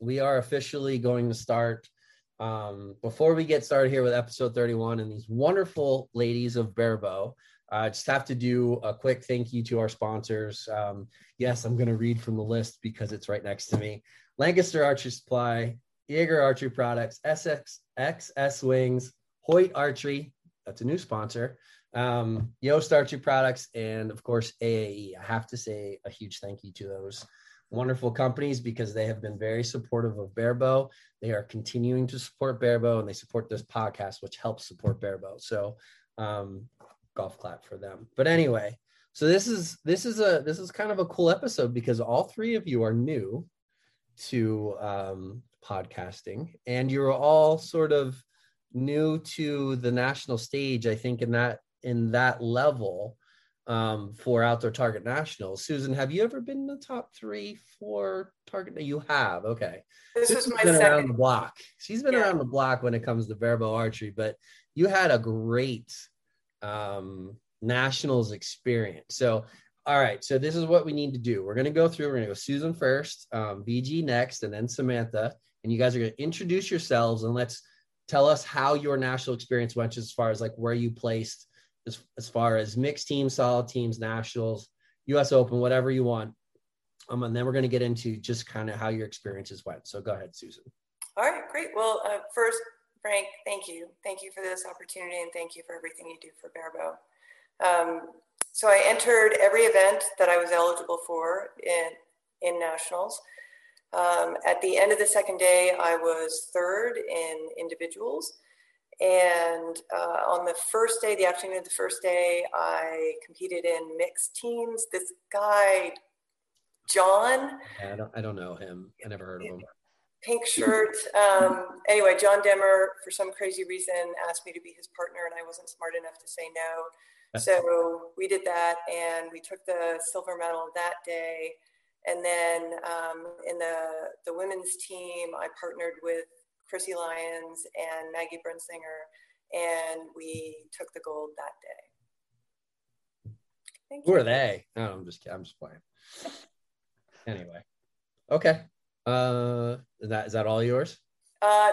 we are officially going to start. Um, before we get started here with episode 31 and these wonderful ladies of Barebow, I just have to do a quick thank you to our sponsors. Um, yes, I'm going to read from the list because it's right next to me. Lancaster Archery Supply, Jager Archery Products, SX, XS Wings, Hoyt Archery, that's a new sponsor, um, Yost Archery Products, and of course, AAE. I have to say a huge thank you to those wonderful companies because they have been very supportive of Barebow. They are continuing to support Barebow and they support this podcast, which helps support Barebow. So, um, golf clap for them. But anyway, so this is this is a this is kind of a cool episode because all three of you are new to um, podcasting and you're all sort of new to the national stage. I think in that in that level um, for outdoor target nationals. Susan, have you ever been in the top three for target? You have. Okay. This is my been second. around the block. She's been Yeah. around the block when it comes to barebow archery, but you had a great um, nationals experience. So, all right. So this is what we need to do. We're going to go through. We're going to go Susan first, um, VG next, and then Samantha. And you guys are going to introduce yourselves and let's tell us how your national experience went as far as like where you placed as, as far as mixed teams, solid teams, nationals, US Open, whatever you want. Um, and then we're going to get into just kind of how your experiences went. So go ahead, Susan. All right, great. Well, uh, first, Frank, thank you. Thank you for this opportunity and thank you for everything you do for Barebow. Um, so I entered every event that I was eligible for in, in nationals. Um, at the end of the second day, I was third in individuals. And uh, on the first day, the afternoon of the first day, I competed in mixed teams. This guy, John, Yeah, I don't, I don't know him. I never heard of him. pink shirt. Um, anyway, John Demmer, for some crazy reason, asked me to be his partner, and I wasn't smart enough to say no. So we did that, and we took the silver medal that day. And then um, in the the women's team, I partnered with Chrissy Lyons and Maggie Brunsinger, and we took the gold that day. Thank Who you. are they? No, I'm just I'm just playing. Anyway. Okay. Uh is that is that all yours? Uh,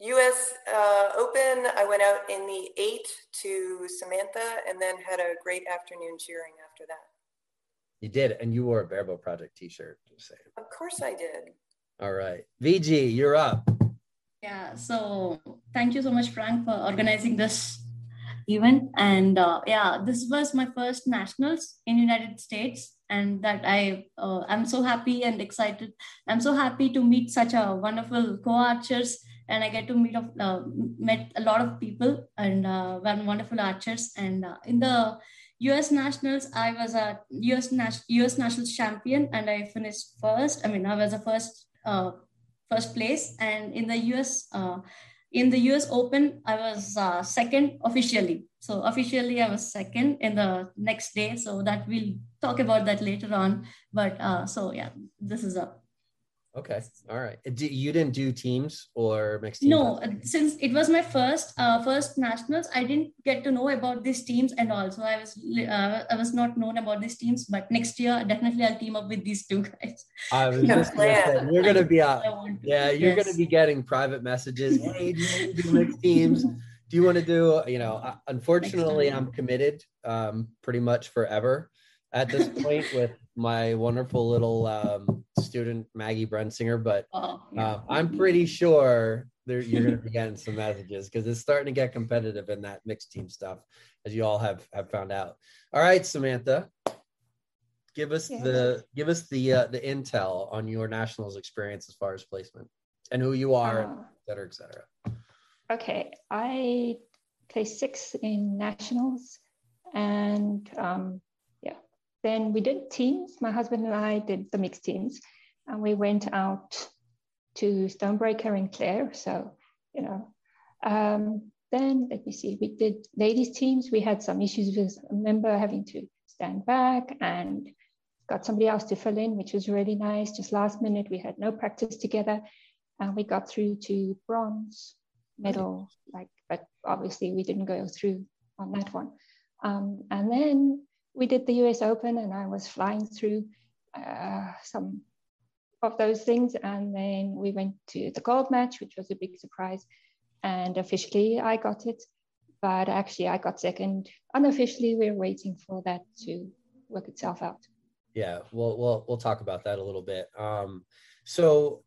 U.S. Uh, Open, I went out in the eight to Samantha, and then had a great afternoon cheering after that. You did, and you wore a Barebow Project t-shirt. Just saying. Of course, I did. All right. VG, you're up. Yeah, so thank you so much, Frank, for organizing this event. And uh, yeah, this was my first nationals in United States, and that I uh, I'm so happy and excited. I'm so happy to meet such a wonderful co-archers, and I get to meet of uh, met a lot of people and uh, wonderful archers. And uh, in the U.S. nationals, I was a U.S. Nas- U.S. nationals champion, and I finished first. I mean, I was the first. First place. And in the us uh, in the us open i was uh, second officially. So officially i was second in the next day. So that we'll talk about that later on. But uh, so yeah this is a Okay. All right. You didn't do teams or mixed teams? no uh, since it was my first uh, first nationals i didn't get to know about these teams and also i was uh, i was not known about these teams but next year definitely i'll team up with these two guys I was Yeah, just gonna say, you're gonna be out. I want to. Yeah, you're Yes. gonna be getting private messages. Hey, do you want to do mixed teams? Do you want to do? You know, uh, unfortunately. I'm committed, um, pretty much forever at this point with my wonderful little um, student Maggie Brensinger. But Oh, yeah. uh, I'm pretty sure there, you're gonna be getting some messages because it's starting to get competitive in that mixed team stuff, as you all have have found out. All right, Samantha. Give us Yeah. the give us the uh, the intel on your nationals experience as far as placement and who you are, and Uh, et cetera, et cetera. okay, I placed sixth in nationals, and um, yeah, then we did teams. My husband and I did the mixed teams, and we went out to Stonebreaker in Clare. So, you know, um, then let me see, we did ladies teams. We had some issues with a member having to stand back and got somebody else to fill in, which was really nice. Just last minute, we had no practice together, and we got through to bronze medal. Like, but obviously we didn't go through on that one. Um, and then we did the US Open, and I was flying through uh, some of those things. And then we went to the gold match, which was a big surprise. And officially, I got it. But actually, I got second. Unofficially, we're waiting for that to work itself out. Yeah, we'll we'll we'll talk about that a little bit. Um, so,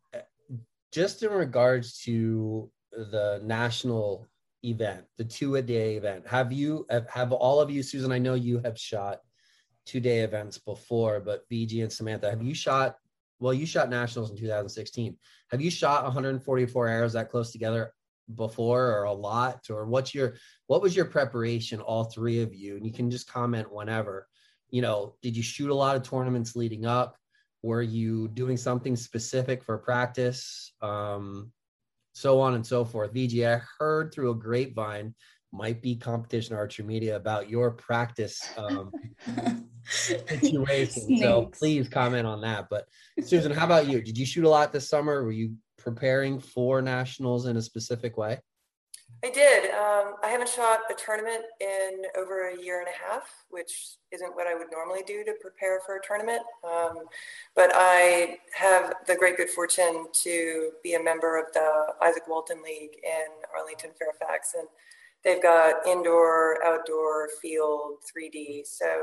just in regards to the national event, the two a day event, have you have, all of you, Susan? I know you have shot two day events before, but VG and Samantha, have you shot? Well, you shot nationals in 2016. Have you shot 144 arrows that close together before, or a lot, or what's your what was your preparation? All three of you, and you can just comment whenever you know, did you shoot a lot of tournaments leading up? Were you doing something specific for practice? Um, so on and so forth. VG, I heard through a grapevine, might be competition archery media about your practice um, situation. So please comment on that. But Susan, how about you? Did you shoot a lot this summer? Were you preparing for nationals in a specific way? I did. Um, I haven't shot a tournament in over a year and a half, which isn't what I would normally do to prepare for a tournament. Um, but I have the great good fortune to be a member of the Izaak Walton League in Arlington, Fairfax, and they've got indoor, outdoor, field, 3D. So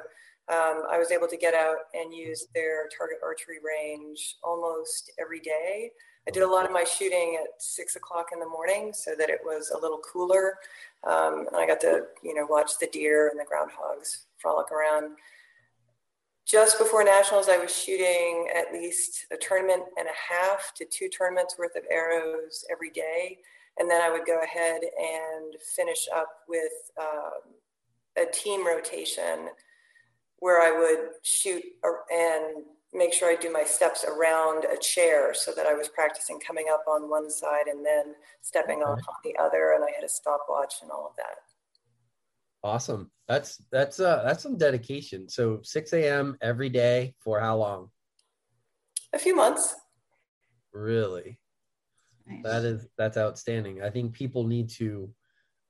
um, I was able to get out and use their target archery range almost every day. I did a lot of my shooting at six o'clock in the morning so that it was a little cooler. Um, and I got to, you know, watch the deer and the groundhogs frolic around. Just before nationals, I was shooting at least a tournament and a half to two tournaments worth of arrows every day. And then I would go ahead and finish up with um, a team rotation where I would shoot and make sure I do my steps around a chair so that I was practicing coming up on one side and then stepping okay. off on the other, and I had a stopwatch and all of that. Awesome. That's that's uh that's some dedication. So 6 a.m. every day for how long? A few months. Really? Nice. That is that's outstanding. I think people need to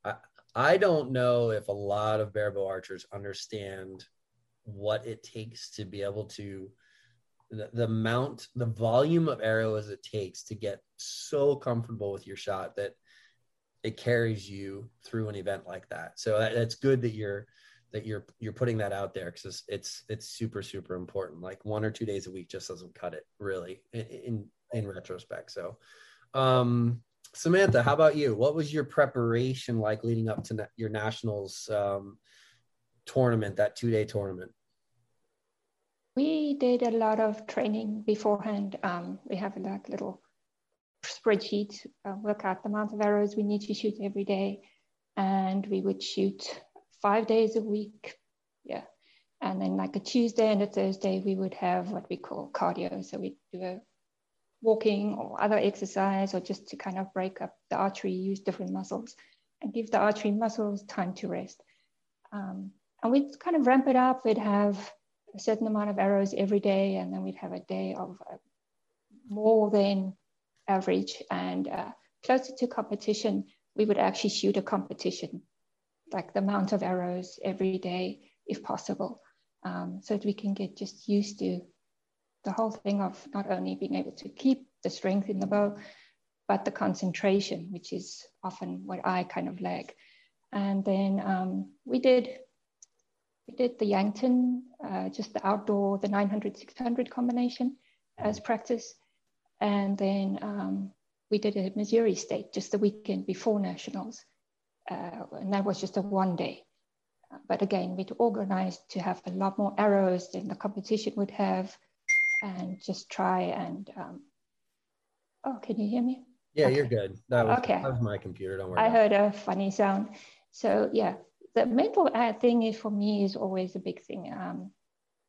I, I don't know if a lot of barebow archers understand what it takes to be able to the, the amount the volume of arrows it takes to get so comfortable with your shot that it carries you through an event like that. So that, that's good that you're that you're you're putting that out there because it's, it's it's super super important. Like one or two days a week just doesn't cut it really in in, retrospect. So um samantha how about you? What was your preparation like leading up to na- your nationals um tournament that two day tournament we did a lot of training beforehand. Um, we have like little spreadsheet, uh, work out the amount of arrows we need to shoot every day. And we would shoot five days a week. Yeah. And then like a Tuesday and a Thursday, we would have what we call cardio. So we do a walking or other exercise or just to kind of break up the archery, use different muscles and give the archery muscles time to rest. Um, and we'd kind of ramp it up. We'd have a certain amount of arrows every day, and then we'd have a day of uh, more than average. And uh, closer to competition, we would actually shoot a competition, like the amount of arrows every day, if possible, um, so that we can get just used to the whole thing of not only being able to keep the strength in the bow, but the concentration, which is often what I kind of lag. And then um, we did we did the Yankton, uh, just the outdoor, the 900, 600 combination as practice. And then um, we did it at Missouri State just the weekend before Nationals. Uh, and that was just a one day. But again, we'd organized to have a lot more arrows than the competition would have and just try and, um, oh, can you hear me? Yeah, okay. you're good. That was, okay. that was my computer. Don't worry. I heard it. a funny sound. So yeah, the mental thing is for me is always a big thing. Um,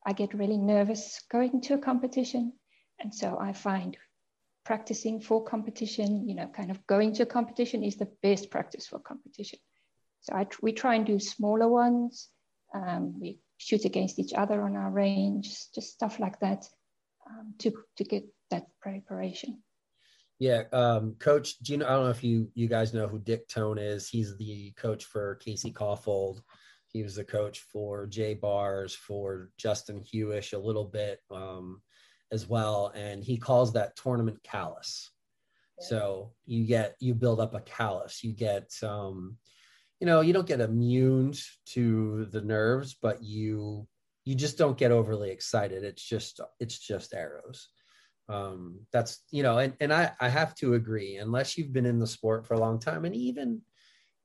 I get really nervous going to a competition. And so I find practicing for competition, you know, kind of going to a competition is the best practice for competition. So I, we try and do smaller ones. Um, we shoot against each other on our range, just stuff like that um, to, to get that preparation. Yeah, um, Coach Gino. I don't know if you you guys know who Dick Tone is. He's the coach for Casey Kaufhold. He was the coach for Jay Barrs, for Justin Huish a little bit, um, as well, and he calls that tournament callus. So you get you build up a callus. You get um, you know, you don't get immune to the nerves, but you you just don't get overly excited. It's just it's just arrows. Um, that's you know, and, and I, I have to agree, unless you've been in the sport for a long time, and even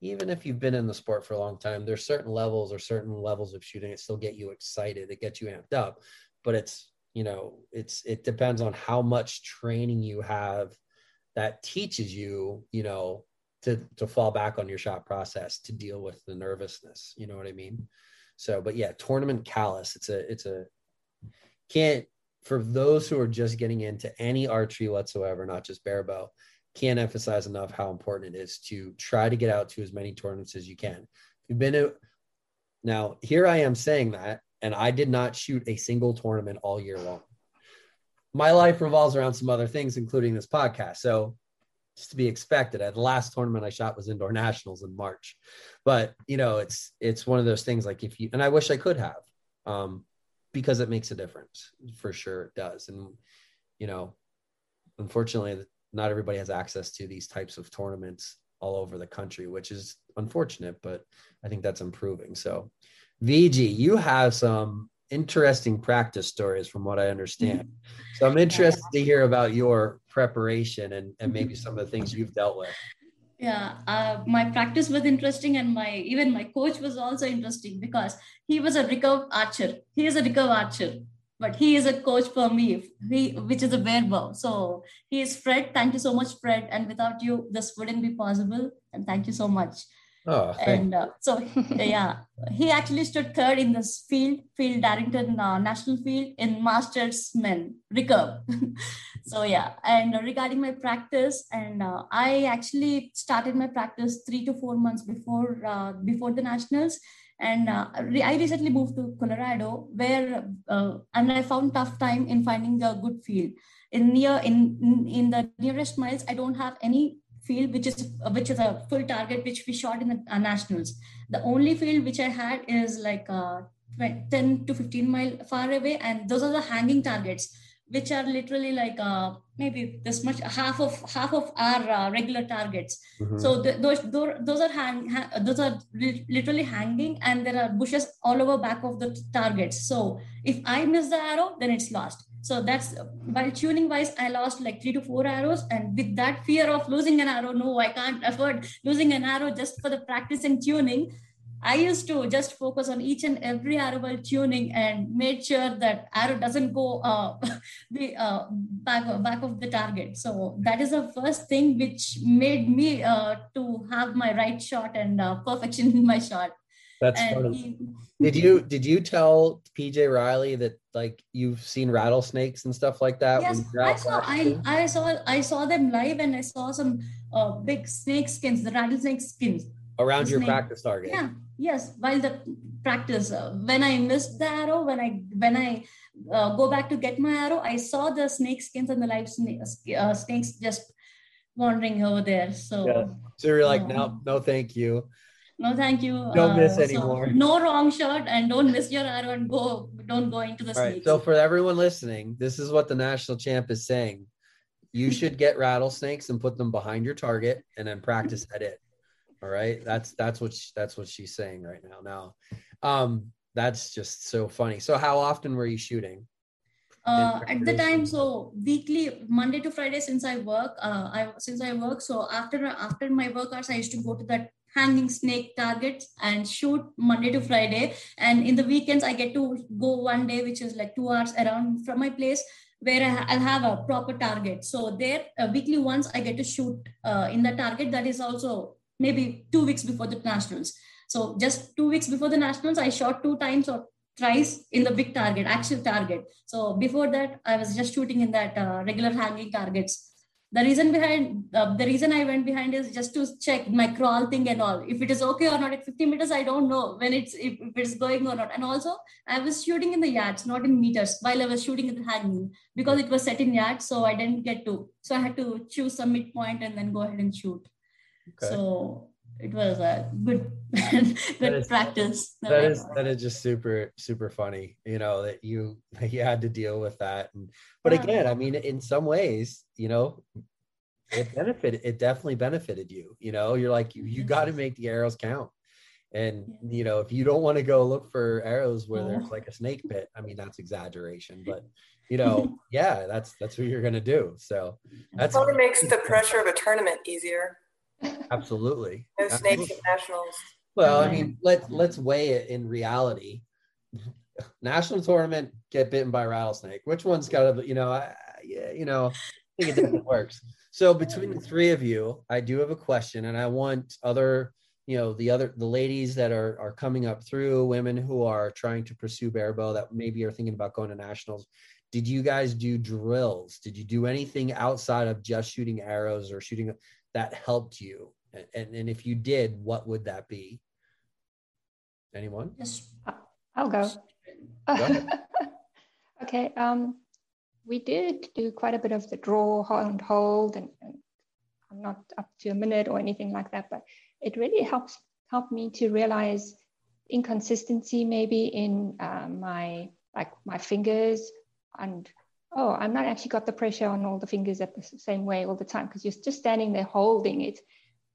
even if you've been in the sport for a long time, there's certain levels or certain levels of shooting that still get you excited, it gets you amped up. But it's you know, it's it depends on how much training you have that teaches you, you know, to to fall back on your shot process to deal with the nervousness. You know what I mean? So, but yeah, tournament callus. It's a it's a can't for those who are just getting into any archery whatsoever, not just barebow, can't emphasize enough how important it is to try to get out to as many tournaments as you can. If you've been to now, here I am saying that, and I did not shoot a single tournament all year long. My life revolves around some other things, including this podcast. So just to be expected. At the last tournament I shot was indoor nationals in March, but you know, it's it's one of those things like if you and I wish I could have, um, because it makes a difference for sure. It does, and you know, unfortunately, not everybody has access to these types of tournaments all over the country, which is unfortunate, but I think that's improving. So, VG, you have some interesting practice stories from what I understand. So I'm interested to hear about your preparation and, and maybe some of the things you've dealt with. Yeah, uh, my practice was interesting, and my even my coach was also interesting because he was a recurve archer. He is a recurve archer, but he is a coach for me, he, which is a barebow. So he is Fred. Thank you so much, Fred. And without you, this wouldn't be possible. And thank you so much. Oh, and uh, so yeah, he actually stood third in this field, field Darrington uh, National Field in Masters Men recurve. so yeah, and regarding my practice, and uh, I actually started my practice three to four months before uh, before the nationals, and uh, I recently moved to Colorado, where uh, and I found tough time in finding a good field. In near in in the nearest miles, I don't have any field which is which is a full target which we shot in the uh, nationals. The only field which i had is like uh, 10 to 15 mile far away and those are the hanging targets which are literally like uh, maybe this much half of half of our uh, regular targets. Mm-hmm. so the, those, those are hang, ha- those are literally hanging and there are bushes all over back of the targets. So if i miss the arrow then it's lost so that's while tuning wise, I lost like three to four arrows. And with that fear of losing an arrow, no, I can't afford losing an arrow just for the practice and tuning. I used to just focus on each and every arrow while tuning and made sure that arrow doesn't go uh, the uh, back back of the target. So that is the first thing which made me uh, to have my right shot and uh, perfection in my shot. That's funny. He, did you did you tell PJ Riley that like you've seen rattlesnakes and stuff like that? Yes, I saw. I, I saw. I saw them live, and I saw some uh, big snake skins, the rattlesnake skins around your snake. practice target. Yeah. Yes. While the practice, uh, when I missed the arrow, when I when I uh, go back to get my arrow, I saw the snake skins and the live snake, uh, snakes just wandering over there. So. Yeah. So you're like, no, no, thank you no thank you. Don't miss uh, anymore. so no wrong shot and don't miss your arrow and go don't go into the All right, so for everyone listening this is what the national champ is saying. You should get rattlesnakes and put them behind your target and then practice at it. All right that's that's what she, that's what she's saying right now. Now um that's just so funny. So how often were you shooting? Uh, at the time so weekly monday to friday since i work uh, i since i work so after after my work hours i used to go to that hanging snake targets and shoot Monday to Friday. And in the weekends, I get to go one day, which is like two hours around from my place, where I'll have a proper target. So there, uh, weekly once, I get to shoot uh, in the target that is also maybe two weeks before the nationals. So just two weeks before the nationals, I shot two times or thrice in the big target, actual target. So before that, I was just shooting in that uh, regular hanging targets the reason behind uh, the reason i went behind is just to check my crawl thing and all. If it is okay or not at 50 meters i don't know when it's if, if it's going or not. And also i was shooting in the yards not in meters while i was shooting at the hanging because it was set in yards so i didn't get to so i had to choose some midpoint and then go ahead and shoot. Okay. so it was a good good is, practice. That is that is just super super funny. You know that you you had to deal with that, and, but yeah. again, I mean, in some ways, you know, it benefited. It definitely benefited you. You know, you're like you you got to make the arrows count. And you know, if you don't want to go look for arrows where there's like a snake pit, I mean that's exaggeration, but you know, yeah, that's that's what you're gonna do. So that's probably makes the pressure of a tournament easier. Absolutely. No snakes at nationals. Well, I mm-hmm. mean, let let's weigh it in reality. National tournament, get bitten by rattlesnake. Which one's got to, you know, I, yeah, you know, I think it works. So between the three of you, I do have a question, and I want other, you know, the other the ladies that are are coming up through, women who are trying to pursue barebow that maybe are thinking about going to nationals. Did you guys do drills? Did you do anything outside of just shooting arrows or shooting that helped you? And, and if you did, what would that be? Anyone? Yes, I'll go. go okay. Um, we did do quite a bit of the draw and hold, and, and, I'm not up to a minute or anything like that, but it really helps helped me to realize inconsistency maybe in uh, my like my fingers and oh, I'm not actually got the pressure on all the fingers at the same way all the time because you're just standing there holding it.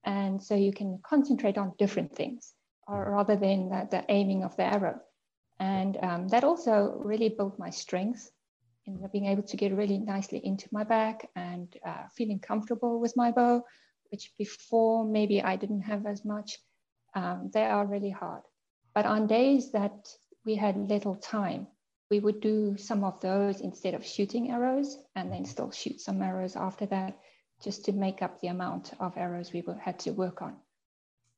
And so you can concentrate on different things or mm. rather than the, the aiming of the arrow. And um, that also really built my strength in being able to get really nicely into my back and uh, feeling comfortable with my bow, which before maybe I didn't have as much. Um, they are really hard. But on days that we had little time, we would do some of those instead of shooting arrows and then still shoot some arrows after that just to make up the amount of arrows we had to work on.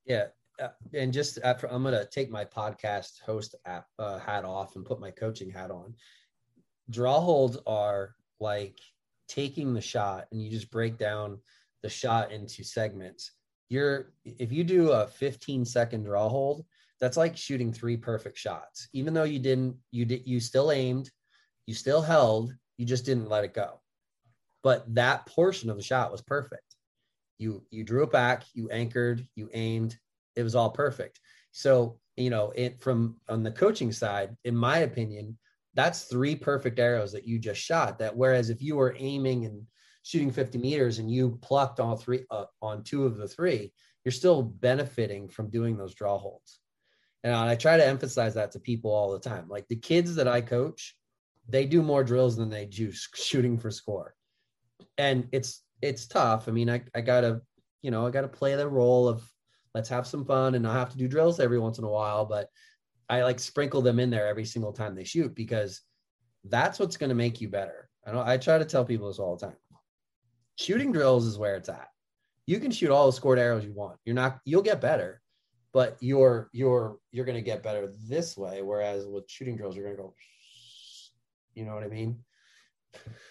Yeah. Uh, and just after, I'm going to take my podcast host app, uh, hat off and put my coaching hat on. Draw holds are like taking the shot and you just break down the shot into segments. You're, if you do a 15 second draw hold, that's like shooting three perfect shots. Even though you didn't, you did, you still aimed, you still held, you just didn't let it go. But that portion of the shot was perfect. You you drew it back, you anchored, you aimed. It was all perfect. So you know, it from on the coaching side, in my opinion, that's three perfect arrows that you just shot. That whereas if you were aiming and shooting 50 meters and you plucked all three uh, on two of the three, you're still benefiting from doing those draw holds. And I try to emphasize that to people all the time. Like the kids that I coach, they do more drills than they do shooting for score. And it's it's tough. I mean, I, I gotta, you know, I gotta play the role of let's have some fun and I have to do drills every once in a while, but I like sprinkle them in there every single time they shoot because that's what's gonna make you better. I know I try to tell people this all the time. Shooting drills is where it's at. You can shoot all the scored arrows you want. You're not you'll get better but you're you're you're going to get better this way whereas with shooting drills you're going to go you know what i mean?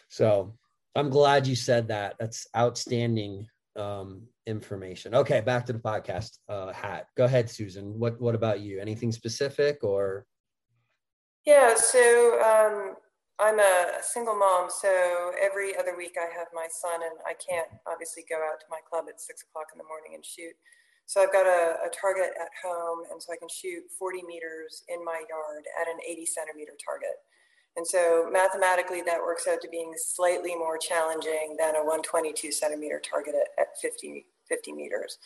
So i'm glad you said that. That's outstanding um, information. Okay back to the podcast uh, hat. Go ahead susan. What what about you? Anything specific or? Yeah so um, i'm a single mom so every other week i have my son and i can't obviously go out to my club at six o'clock in the morning and shoot so I've got a, a, target at home, and so I can shoot 40 meters in my yard at an 80 centimeter target. And so mathematically, that works out to being slightly more challenging than a 122 centimeter target at, at 50, 50 meters.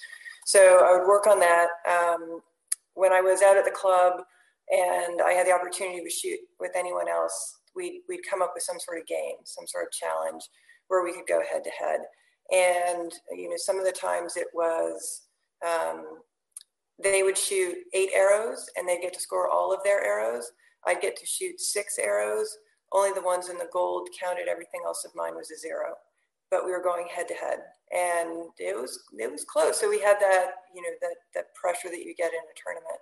So I would work on that. Um, when I was out at the club and I had the opportunity to shoot with anyone else, we'd, we'd come up with some sort of game, some sort of challenge where we could go head to head. And, you know, some of the times it was um, they would shoot eight arrows and they'd get to score all of their arrows. I'd get to shoot six arrows. Only the ones in the gold counted. Everything else of mine was a zero. But we were going head to head, and it was it was close. So we had that you know that that pressure that you get in a tournament.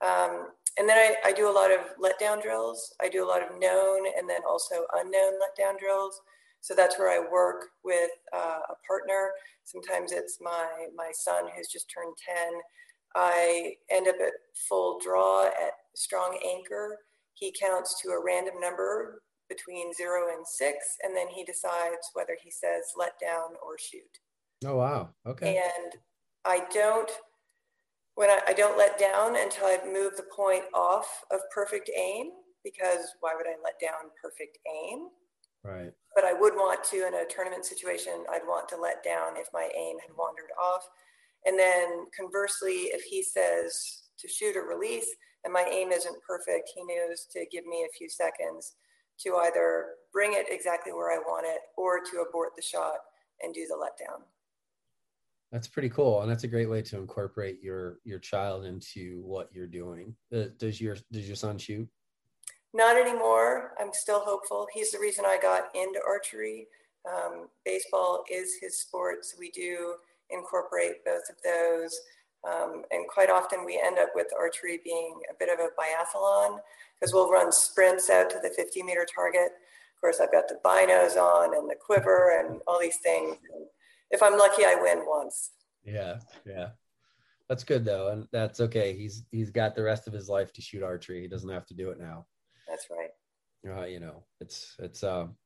Um, and then I, I do a lot of letdown drills. I do a lot of known and then also unknown letdown drills. So that's where I work with uh, a partner. Sometimes it's my my son who's just turned 10. I end up at full draw at strong anchor. He counts to a random number between zero and six, and then he decides whether he says let down or shoot. Oh wow. Okay. And I don't when I, I don't let down until I've moved the point off of perfect aim, because why would I let down perfect aim? Right. But I would want to, in a tournament situation, I'd want to let down if my aim had wandered off. And then conversely, if he says to shoot or release and my aim isn't perfect, he knows to give me a few seconds to either bring it exactly where I want it or to abort the shot and do the letdown. That's pretty cool, and that's a great way to incorporate your your child into what you're doing. Uh, does your does your son shoot? Not anymore. I'm still hopeful. He's the reason I got into archery. Um, baseball is his sport, so we do incorporate both of those. Um, and quite often we end up with archery being a bit of a biathlon because we'll run sprints out to the 50 meter target. Of course, I've got the binos on and the quiver and all these things. And if I'm lucky, I win once. Yeah, yeah. That's good though, and that's okay. He's he's got the rest of his life to shoot archery. He doesn't have to do it now. That's right. Uh, you know, it's it's um,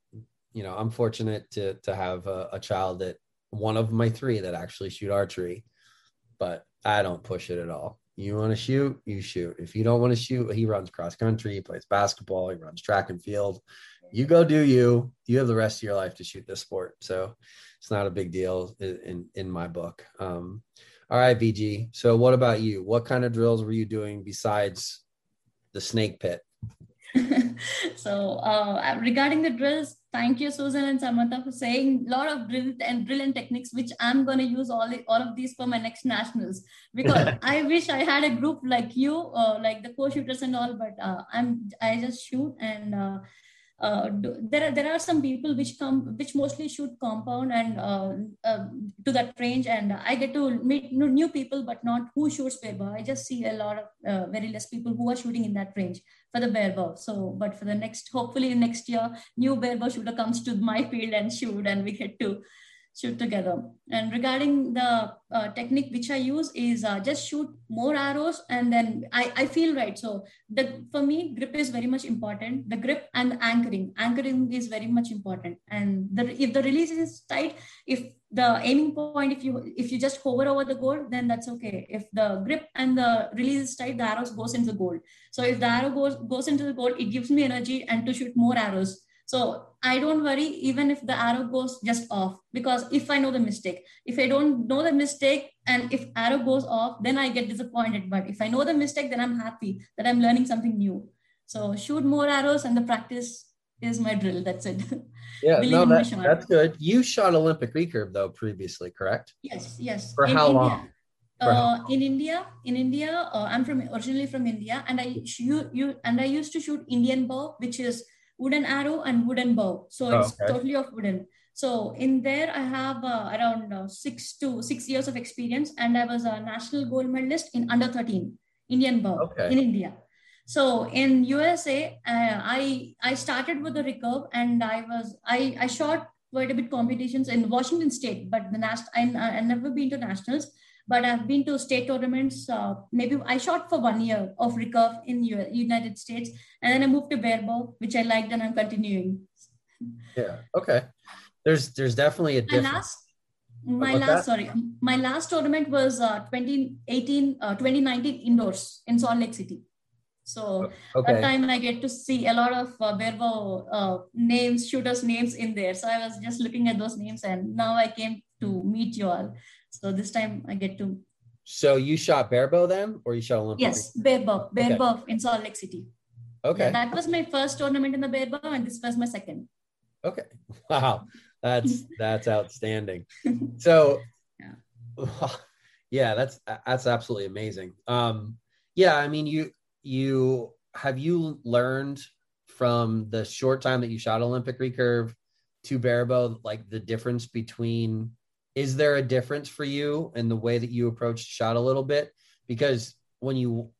you know, I'm fortunate to to have a, a child that one of my three that actually shoot archery, but I don't push it at all. You want to shoot, you shoot. If you don't want to shoot, he runs cross country, he plays basketball, he runs track and field. You go do you. You have the rest of your life to shoot this sport. So it's not a big deal in in my book. Um, all right, VG. So what about you? What kind of drills were you doing besides the snake pit? so uh, regarding the drills, thank you, Susan and Samantha, for saying a lot of drill and drill and techniques, which I'm going to use all, all of these for my next nationals. Because I wish I had a group like you, uh, like the co-shooters and all, but uh, I'm I just shoot and uh, there are there are some people which come which mostly shoot compound and uh, uh, to that range. And i get to meet new people but not who shoots barebow. I just see a lot of uh, very less people who are shooting in that range for the barebow. So but for the next hopefully next year new barebow shooter comes to my field and shoot and we get to shoot together. And regarding the uh, technique which I use is uh, just shoot more arrows and then I, I feel right. So the for me, grip is very much important. The grip and the anchoring. Anchoring is very much important. And the, if the release is tight, if the aiming point, if you if you just hover over the goal, then that's okay. If the grip and the release is tight, the arrows goes into the goal. So if the arrow goes goes into the goal, it gives me energy and to shoot more arrows so I don't worry even if the arrow goes just off because if I know the mistake, if I don't know the mistake and if arrow goes off, then I get disappointed. But if I know the mistake, then I'm happy that I'm learning something new. So shoot more arrows and the practice is my drill. That's it. Yeah, no, that, that's good. You shot Olympic recurve though previously, correct? Yes, yes. For in how India. long? Uh, in India, in India, uh, I'm from originally from India, and I you you and I used to shoot Indian bow, which is wooden arrow and wooden bow. So oh, it's okay. totally of wooden. So in there, I have uh, around uh, six to six years of experience, and I was a national gold medalist in under 13 Indian bow okay. in India. So in USA, uh, I I started with the recurve, and I was I I shot quite a bit competitions in Washington State, but the national I I never been to nationals but I've been to state tournaments. Uh, maybe I shot for one year of recurve in U- United States, and then I moved to barebow, which I liked, and I'm continuing. Yeah. Okay. There's there's definitely a difference. My last, my last that? sorry, my last tournament was uh, 2018, uh, 2019 indoors in Salt Lake City. So okay. that time I get to see a lot of uh, barebow uh, names, shooters' names in there. So I was just looking at those names, and now I came to meet you all. So this time I get to. So you shot barebow then, or you shot Olympic? Yes, barebow, barebow okay. in Salt Lake City. Okay. Yeah, that was my first tournament in the barebow, and this was my second. Okay. Wow, that's that's outstanding. So, yeah. yeah, that's that's absolutely amazing. Um, yeah, I mean, you you have you learned from the short time that you shot Olympic recurve to barebow, like the difference between is there a difference for you in the way that you approach shot a little bit? Because when you,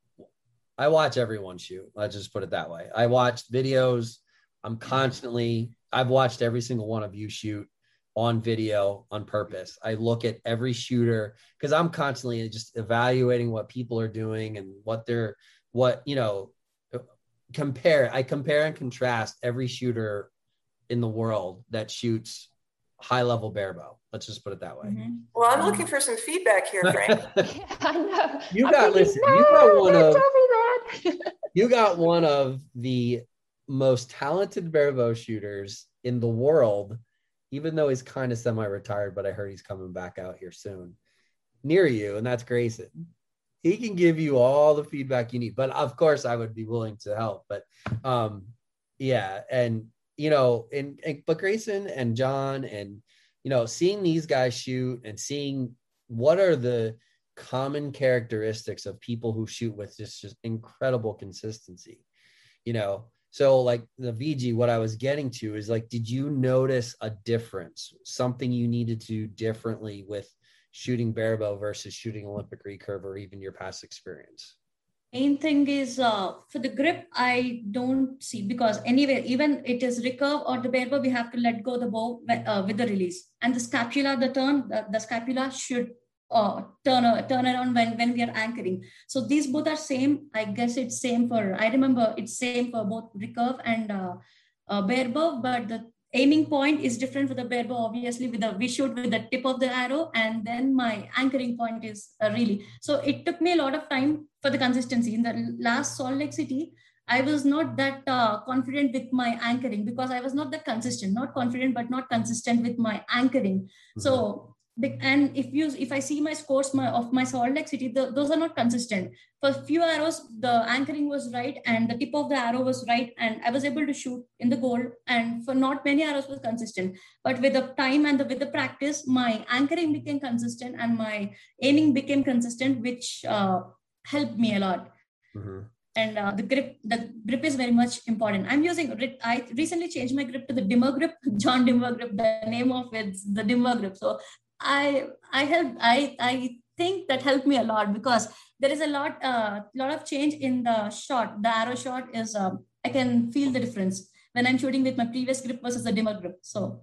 I watch everyone shoot. Let's just put it that way. I watched videos. I'm constantly. I've watched every single one of you shoot on video on purpose. I look at every shooter because I'm constantly just evaluating what people are doing and what they're what you know compare I compare and contrast every shooter in the world that shoots high level barebow Let's just put it that way. Mm-hmm. Well, I'm looking for some feedback here, Frank. I know. You got thinking, listen. no, you got one of tell me that. you got one of the most talented barebow shooters in the world, even though he's kind of semi-retired. But I heard he's coming back out here soon, near you, and that's Grayson. He can give you all the feedback you need, but of course, I would be willing to help. But um, yeah, and you know, and, and but Grayson and John and you know, seeing these guys shoot and seeing what are the common characteristics of people who shoot with just, just incredible consistency, you know. So like the VG, what I was getting to is like, did you notice a difference, something you needed to do differently with shooting barebow versus shooting Olympic recurve or even your past experience? Main thing is uh, for the grip i don't see because anyway even it is recurve or the barebow we have to let go the bow uh, with the release. And the scapula the turn the, the scapula should uh, turn uh, turn around when when we are anchoring. So these both are same. I guess it's same for i remember it's same for both recurve and uh, uh, barebow but the aiming point is different for the barebow obviously with the we shoot with the tip of the arrow and then my anchoring point is uh, really. So it took me a lot of time for the consistency. In the last salt lake city i was not that uh, confident with my anchoring because i was not that consistent. Not confident but not consistent with my anchoring. Mm-hmm. so and if you if i see my scores my, of my salt lake city the, those are not consistent. For few arrows the anchoring was right and the tip of the arrow was right and i was able to shoot in the goal and for not many arrows was consistent. But with the time and the, with the practice my anchoring became consistent and my aiming became consistent which uh, helped me a lot. Mm-hmm. And uh, the grip the grip is very much important. I'm using i recently changed my grip to the Demmer grip john Demmer grip the name of it's the Demmer grip. So I I help I I think that helped me a lot because there is a lot uh, lot of change in the shot. The arrow shot is um, I can feel the difference when I'm shooting with my previous grip versus the Demmer grip. So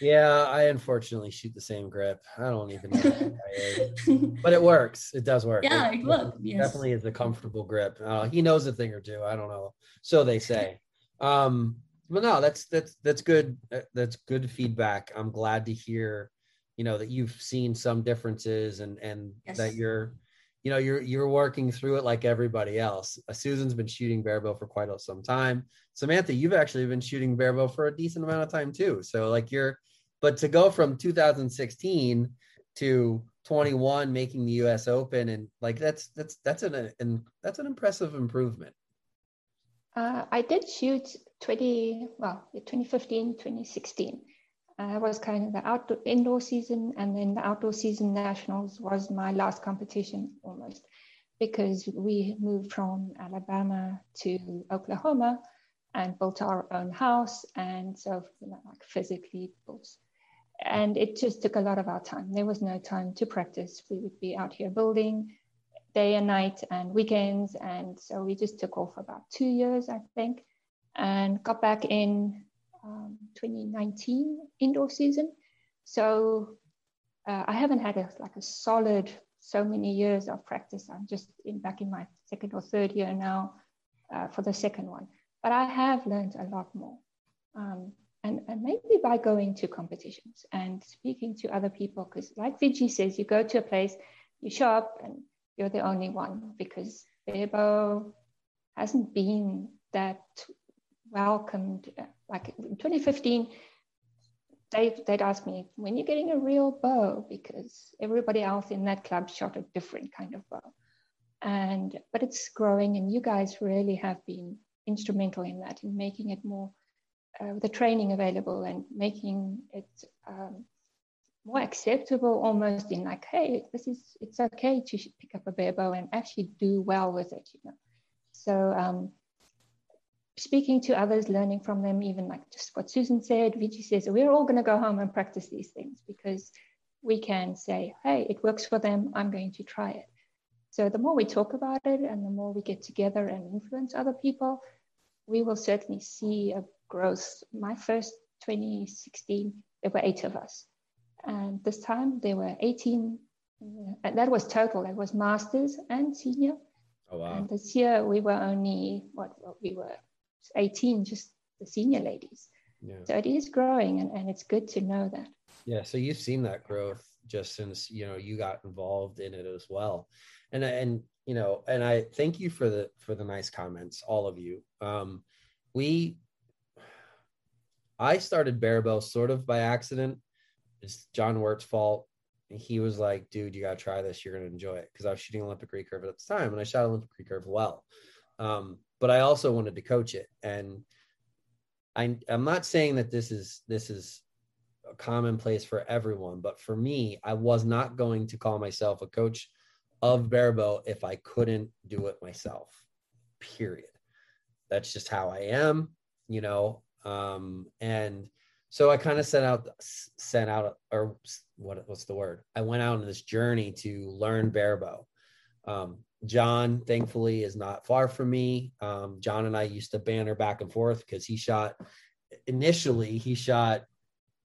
yeah, I unfortunately shoot the same grip. I don't even know, but it works. It does work. Yeah, it, it works. Yes. Definitely is a comfortable grip. Uh, he knows a thing or two. I don't know. So they say. Um, but no, that's that's that's good. That's good feedback. I'm glad to hear you know that you've seen some differences and and yes. that you're you know you're you're working through it like everybody else. Uh, susan's been shooting barebow for quite some time. Samantha you've actually been shooting barebow for a decent amount of time too. So like you're but to go from 2016 to 21 making the us open and like that's that's that's an, an that's an impressive improvement. Uh, i did shoot 20 well 2015 2016 uh, was kind of the outdoor indoor season, and then the outdoor season nationals was my last competition almost, because we moved from Alabama to Oklahoma and built our own house, and so you know, like physically built. And it just took a lot of our time. There was no time to practice. We would be out here building day and night and weekends, and so we just took off about two years, I think, and got back in um, 2019 indoor season. So uh, I haven't had a, like a solid so many years of practice. I'm just in back in my second or third year now uh, for the second one. But I have learned a lot more. Um, and, and maybe by going to competitions and speaking to other people, because like Vigi says, you go to a place, you show up, and you're the only one because barebow hasn't been that welcomed. Like in 2015, they, they'd ask me, when you're getting a real bow, because everybody else in that club shot a different kind of bow. And, but it's growing and you guys really have been instrumental in that, in making it more, uh, the training available and making it um, more acceptable almost in like, hey, this is, it's okay to pick up a barebow and actually do well with it, you know. So um, speaking to others, learning from them, even like just what Susan said, Vigi says, we're all going to go home and practice these things because we can say, hey, it works for them, I'm going to try it. So the more we talk about it and the more we get together and influence other people, we will certainly see a growth. My first 2016, there were eight of us. And this time there were 18, and that was total, that was masters and senior. Oh, wow. And this year we were only, what, what we were 18, just the senior ladies. Yeah. So it is growing, and, and it's good to know that. Yeah, so you've seen that growth just since you know you got involved in it as well, and and you know, and I thank you for the for the nice comments, all of you. Um, we, I started Barebow sort of by accident. It's John Wirt's fault. He was like, "Dude, you gotta try this. You're gonna enjoy it." Because I was shooting Olympic recurve at the time, and I shot Olympic recurve well. Um, but I also wanted to coach it, and I, I'm not saying that this is this is a commonplace for everyone, but for me, I was not going to call myself a coach of barebow if I couldn't do it myself. Period. That's just how I am, you know. Um, and so I kind of sent out, sent out, or what? What's the word? I went out on this journey to learn barebow. Um, John, thankfully, is not far from me. Um, John and I used to banter back and forth because he shot initially he shot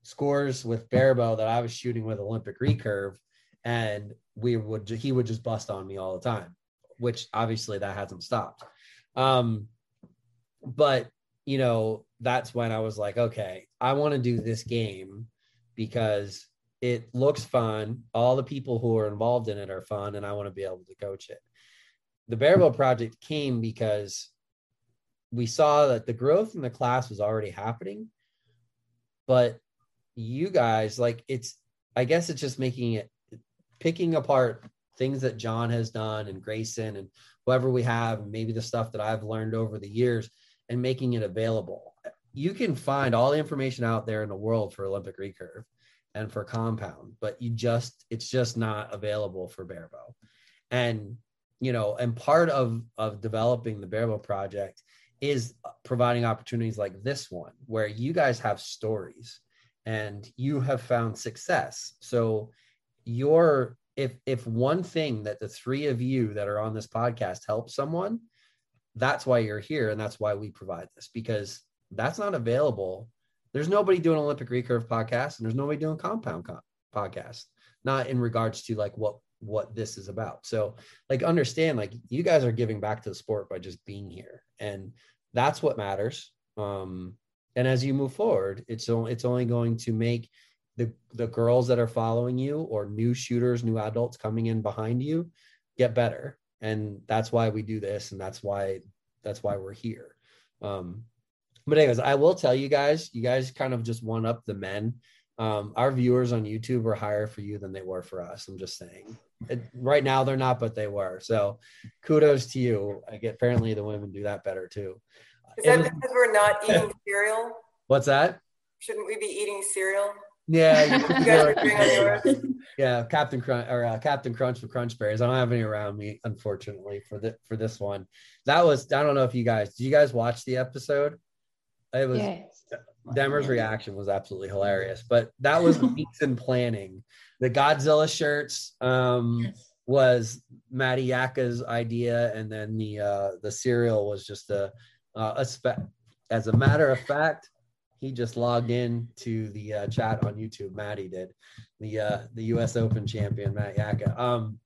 scores with barebow that I was shooting with Olympic recurve, and we would he would just bust on me all the time, which obviously that hasn't stopped. Um, but you know that's when I was like, okay, I want to do this game because it looks fun. All the people who are involved in it are fun, and I want to be able to coach it. The Barebow project came because we saw that the growth in the class was already happening, but you guys like it's i guess it's just making it picking apart things that john has done and grayson and whoever we have and maybe the stuff that i've learned over the years and making it available. You can find all the information out there in the world for olympic recurve and for compound but you just it's just not available for barebow and you know and part of of developing the barebow project is providing opportunities like this one where you guys have stories and you have found success. So your if if one thing that the three of you that are on this podcast help someone, that's why you're here and that's why we provide this because that's not available. There's nobody doing Olympic recurve podcast and there's nobody doing compound co- podcast. Not in regards to like what what this is about. So like understand like you guys are giving back to the sport by just being here and that's what matters. Um and as you move forward it's only it's only going to make the the girls that are following you or new shooters new adults coming in behind you get better. And that's why we do this and that's why that's why we're here. Um but anyways i will tell you guys you guys kind of just one up the men. Um, our viewers on youtube are higher for you than they were for us. I'm just saying right now they're not but they were so kudos to you i get apparently the women do that better too is that because we're not eating cereal? What's that? Shouldn't we be eating cereal? Yeah, you guys are doing yeah, Captain Crunch or uh, Captain Crunch for Crunch Berries. I don't have any around me, unfortunately, for the for this one. That was I don't know if you guys did you guys watch the episode? It was yes. Demmer's reaction was absolutely hilarious, but that was weeks in planning. The Godzilla shirts um, yes. was Matty Yaka's idea, and then the uh, the cereal was just a uh, a spe- as a matter of fact, he just logged in to the uh, chat on YouTube. Matty did the uh, the U.S. Open champion Matt Yaka. Um,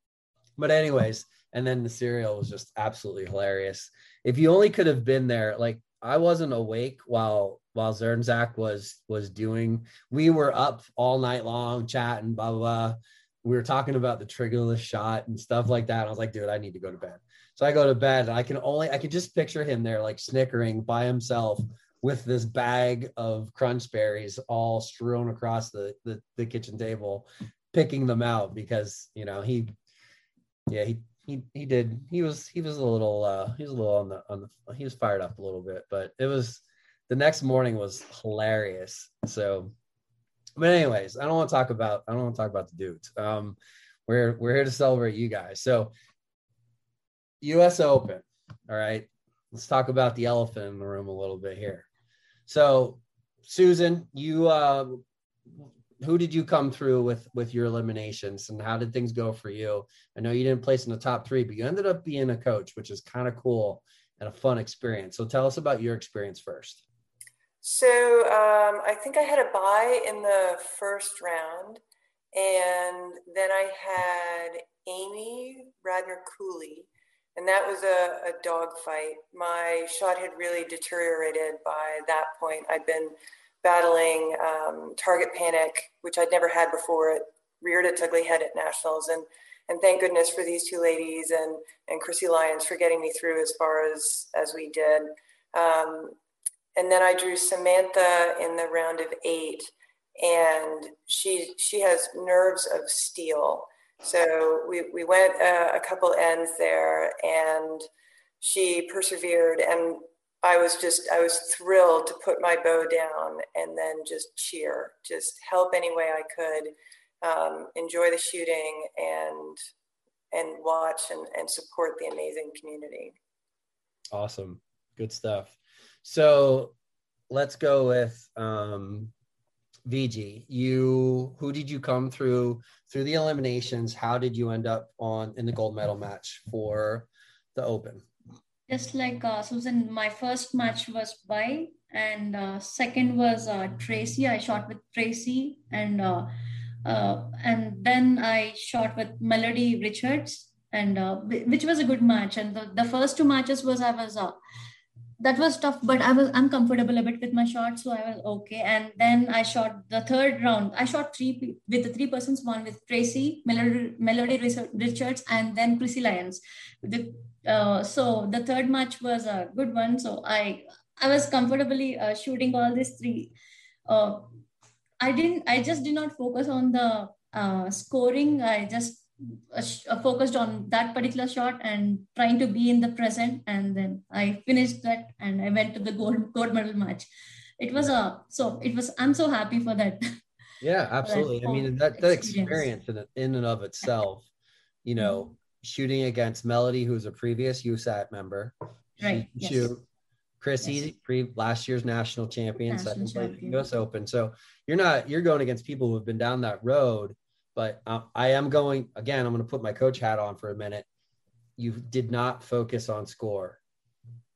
but anyways, and then the cereal was just absolutely hilarious. If you only could have been there, like I wasn't awake while while Zernzak was was doing. We were up all night long chatting, blah blah. blah. We were talking about the triggerless shot and stuff like that. I was like, dude, I need to go to bed. So I go to bed. And I can only I can just picture him there like snickering by himself with this bag of crunch berries all strewn across the, the, the kitchen table, picking them out because you know he yeah, he he he did he was he was a little uh he was a little on the on the he was fired up a little bit, but it was the next morning was hilarious. So but anyways, I don't want to talk about I don't want to talk about the dudes. Um we're we're here to celebrate you guys. So US Open. All right. Let's talk about the elephant in the room a little bit here. So, Susan, you uh who did you come through with with your eliminations and how did things go for you? I know you didn't place in the top 3, but you ended up being a coach, which is kind of cool and a fun experience. So tell us about your experience first. So um, I think I had a bye in the first round, and then I had Amy Radner Cooley and that was a, a dog fight. My shot had really deteriorated by that point. I'd been battling um, target panic, which I'd never had before. It reared its ugly head at nationals, and and thank goodness for these two ladies and and Chrissy Lyons for getting me through as far as as we did. Um, and then I drew Samantha in the round of eight, and she she has nerves of steel. So we we went a, a couple ends there, and she persevered, and I was just I was thrilled to put my bow down and then just cheer, just help any way I could, um, enjoy the shooting and and watch and, and support the amazing community. Awesome, good stuff. So let's go with um, VG. You who did you come through through the eliminations? How did you end up on in the gold medal match for the Open? Just like uh, Susan, my first match was by, and uh, second was uh, Tracy. I shot with Tracy, and uh, uh, and then I shot with Melody Richards, and uh, which was a good match. And the, the first two matches was I was uh, that was tough, but I was I'm comfortable a bit with my shot, so I was okay. And then I shot the third round. I shot three with the three persons, one with Tracy, Melody, Richards, and then Chrissy Lyons. The, uh, so the third match was a good one. So I I was comfortably uh, shooting all these three. Uh, I didn't. I just did not focus on the uh, scoring. I just focused on that particular shot and trying to be in the present and then i finished that and i went to the gold gold medal match it was a so it was i'm so happy for that yeah absolutely that i mean that, that experience in, in and of itself you know shooting against melody who's a previous usat member right yes. shoot Chrissy, yes. pre last year's national champion, national second place U.S. Open. So you're not you're going against people who have been down that road but uh, I am going again. I'm going to put my coach hat on for a minute. You did not focus on score.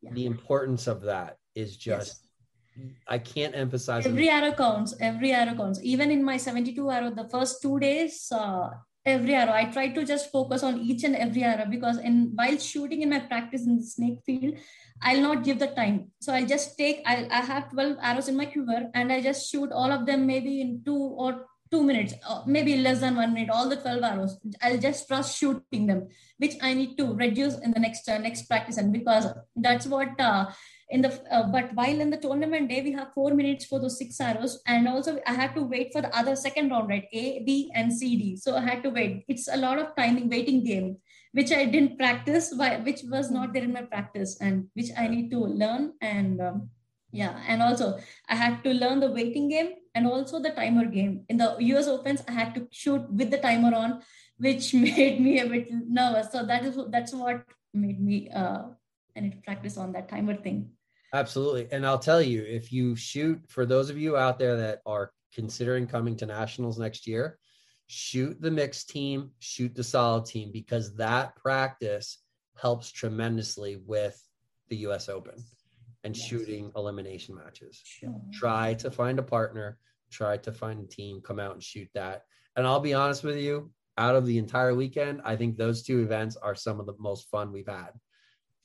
Yeah. The importance of that is just. Yes. I can't emphasize every arrow counts. Every arrow counts. Even in my 72 arrow, the first two days, uh, every arrow. I try to just focus on each and every arrow because in while shooting in my practice in the snake field, I'll not give the time. So I'll just take. I I have 12 arrows in my quiver and I just shoot all of them maybe in two or two minutes, uh, maybe less than one minute, all the 12 arrows. I'll just trust shooting them, which I need to reduce in the next uh, next practice. And because that's what uh, in the, uh, but while in the tournament day, we have four minutes for those six arrows. And also I had to wait for the other second round, right? A, B, and C, D. So I had to wait. It's a lot of timing, waiting game, which I didn't practice, which was not there in my practice and which I need to learn. And um, yeah, and also I had to learn the waiting game and also the timer game. In the US Opens, I had to shoot with the timer on, which made me a bit nervous. So that is that's what made me uh, I need to practice on that timer thing. Absolutely, and I'll tell you, if you shoot for those of you out there that are considering coming to nationals next year, shoot the mixed team, shoot the solid team because that practice helps tremendously with the US Open and yes. shooting elimination matches. Sure. Try to find a partner, try to find a team, come out and shoot that. And I'll be honest with you, out of the entire weekend, I think those two events are some of the most fun we've had.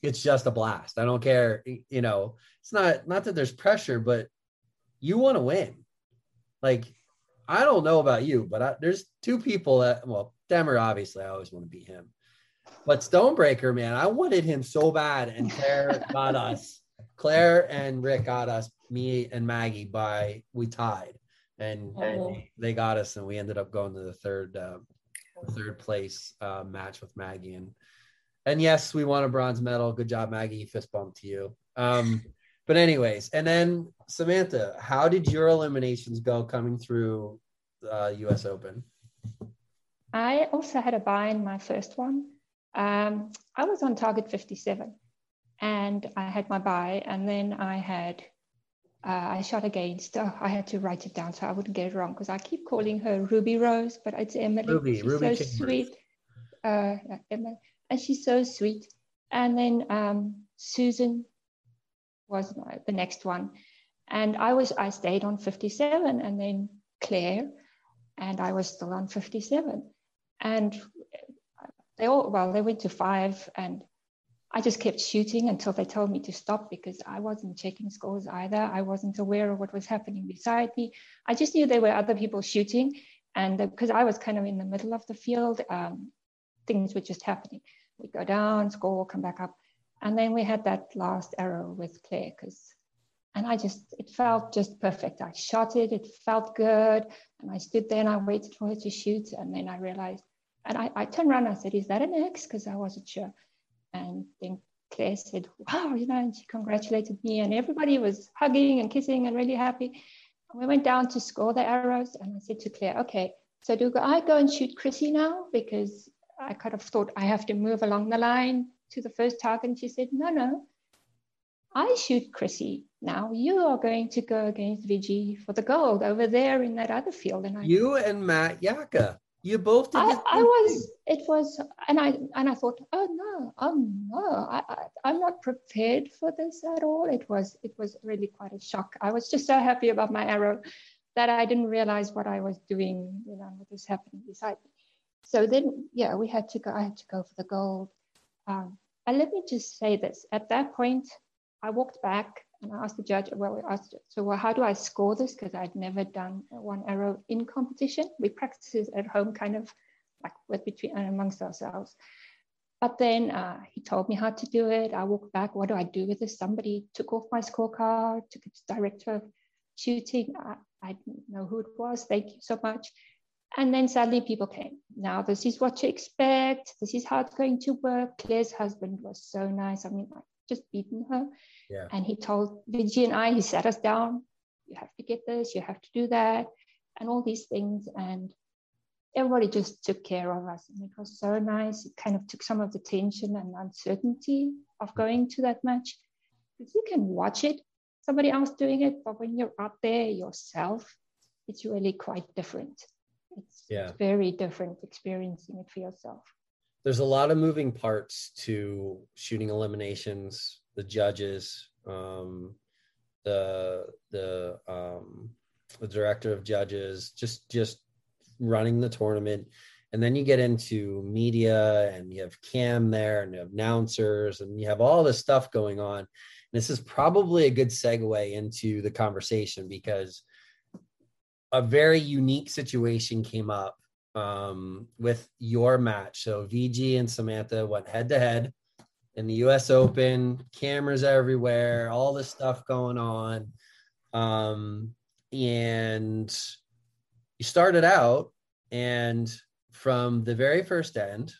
It's just a blast. I don't care, you know, it's not not that there's pressure, but you want to win. Like I don't know about you, but I, there's two people that well, Demmer obviously I always want to beat him. But Stonebreaker, man, I wanted him so bad, and Claire got us Claire and Rick got us, me and Maggie, by we tied, and, oh. they got us, and we ended up going to the third uh, third place uh, match with Maggie, and and yes, we won a bronze medal. Good job, Maggie. Fist bump to you. Um, but anyways, and then Samantha, how did your eliminations go coming through uh, U.S. Open? I also had a buy in my first one. Um, I was on target 57 and I had my buy, and then I had uh, I shot against. Oh, I had to write it down so I wouldn't get it wrong because I keep calling her Ruby Rose, but it's Emily. Ruby, she's Ruby so sweet. Uh, Emily, and she's so sweet. And then um, Susan was the next one, and I was I stayed on 57, and then Claire, and I was still on 57, and they all well they went to five and I just kept shooting until they told me to stop because I wasn't checking scores either. I wasn't aware of what was happening beside me. I just knew there were other people shooting. And because I was kind of in the middle of the field, um, things were just happening. We'd go down, score, come back up. And then we had that last arrow with Claire because, and I just, it felt just perfect. I shot it, it felt good. And I stood there and I waited for her to shoot. And then I realized, and I, I turned around and I said, Is that an X? Because I wasn't sure. And then Claire said, Wow, you know, and she congratulated me. And everybody was hugging and kissing and really happy. We went down to score the arrows. And I said to Claire, Okay, so do I go and shoot Chrissy now? Because I kind of thought I have to move along the line to the first target. And she said, No, no, I shoot Chrissy. Now you are going to go against VG for the gold over there in that other field. And I, you and Matt Yaka. You both did. I, I was. It was, and I and I thought, oh no, oh no, I, I I'm not prepared for this at all. It was it was really quite a shock. I was just so happy about my arrow that I didn't realize what I was doing. You know what was happening beside me. So then, yeah, we had to go. I had to go for the gold. Um, and let me just say this: at that point, I walked back and I asked the judge, well, we asked, so well, how do I score this? Because I'd never done one arrow in competition. We practice it at home, kind of like with between and amongst ourselves. But then uh, he told me how to do it. I walked back. What do I do with this? Somebody took off my scorecard, took it to director of shooting. I, I didn't know who it was. Thank you so much. And then suddenly people came. Now, this is what you expect. This is how it's going to work. Claire's husband was so nice. I mean, I just beaten her. Yeah. And he told Vijay and I, he sat us down, you have to get this, you have to do that, and all these things. And everybody just took care of us. And it was so nice. It kind of took some of the tension and uncertainty of mm. going to that match. Because you can watch it, somebody else doing it, but when you're out there yourself, it's really quite different. It's, yeah. it's very different experiencing it for yourself. There's a lot of moving parts to shooting eliminations the judges, um, the the um, the director of judges, just just running the tournament, and then you get into media, and you have Cam there, and you have announcers, and you have all this stuff going on. And this is probably a good segue into the conversation because a very unique situation came up um, with your match. So VG and Samantha went head to head in the US Open, cameras everywhere, all this stuff going on. Um, and you started out, and from the very first end,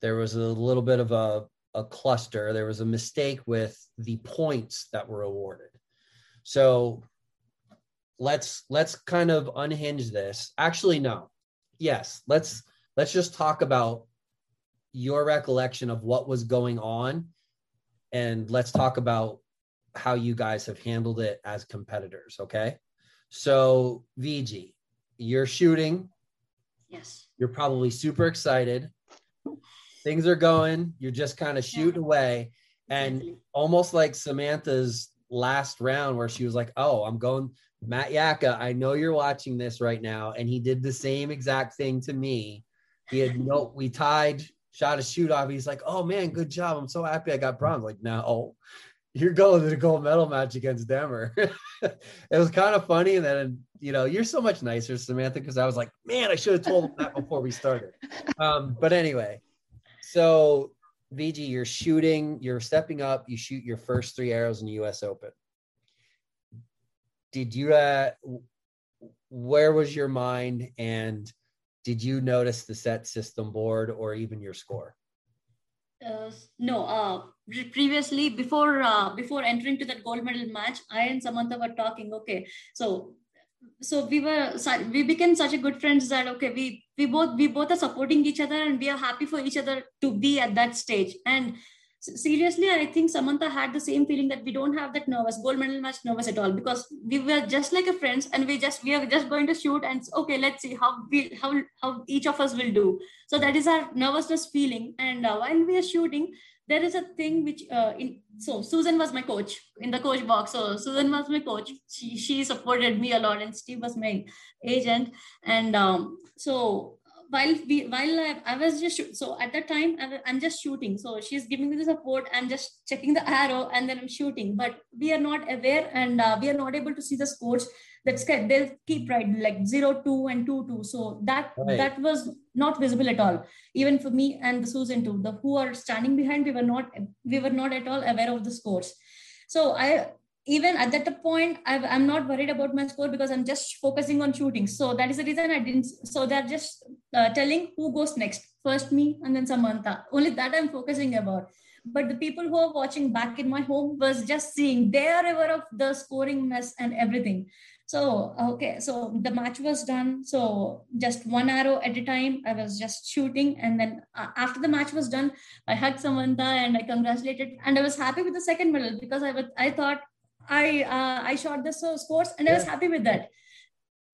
there was a little bit of a, a cluster. There was a mistake with the points that were awarded. So let's let's kind of unhinge this. Actually, no. Yes, let's let's just talk about your recollection of what was going on and let's talk about how you guys have handled it as competitors okay? So vg you're shooting. Yes. You're probably super excited. Things are going. You're just kind of shooting yeah. away. And almost like samantha's last round where she was like oh i'm going matt yaka i know you're watching this right now and he did the same exact thing to me he had no we tied shot a shoot off. He's like, "Oh man, good job! I'm so happy I got bronze." Like, no, you're going to the gold medal match against Demmer. it was kind of funny, and then you know, you're so much nicer, Samantha, because I was like, "Man, I should have told him that before we started." Um, but anyway, so VG, you're shooting, you're stepping up, you shoot your first three arrows in the U.S. Open. Did you? Uh, where was your mind and did you notice the set system board or even your score? Uh, no. Uh, previously, before uh, before entering to that gold medal match, I and Samantha were talking. Okay, so so we were we became such a good friends that okay, we we both we both are supporting each other and we are happy for each other to be at that stage. And seriously i think samantha had the same feeling that we don't have that nervous gold medal match nervous at all because we were just like a friends and we just we are just going to shoot and okay let's see how we how how each of us will do. So that is our nervousness feeling and uh, while we are shooting there is a thing which uh, in so susan was my coach in the coach box. So susan was my coach. She she supported me a lot and steve was my agent. And um, so while we while I, I was just so at that time I, am just shooting. So she's giving me the support. I'm just checking the arrow and then I'm shooting. But we are not aware and uh, we are not able to see the scores. That's they'll keep right like zero two and two two. So that right. that was not visible at all. Even for me and the Susan too. The who are standing behind, we were not we were not at all aware of the scores. So I even at that point i am not worried about my score because i'm just focusing on shooting. So that is the reason i didn't so they're just uh, telling who goes next. First me and then samantha. Only that i'm focusing about. But the people who are watching back in my home was just seeing they are aware of the scoring mess and everything. So okay so the match was done. So just one arrow at a time i was just shooting. And then uh, after the match was done i hugged samantha and i congratulated. And i was happy with the second medal because i was i thought I uh, I shot the scores and I was happy with that.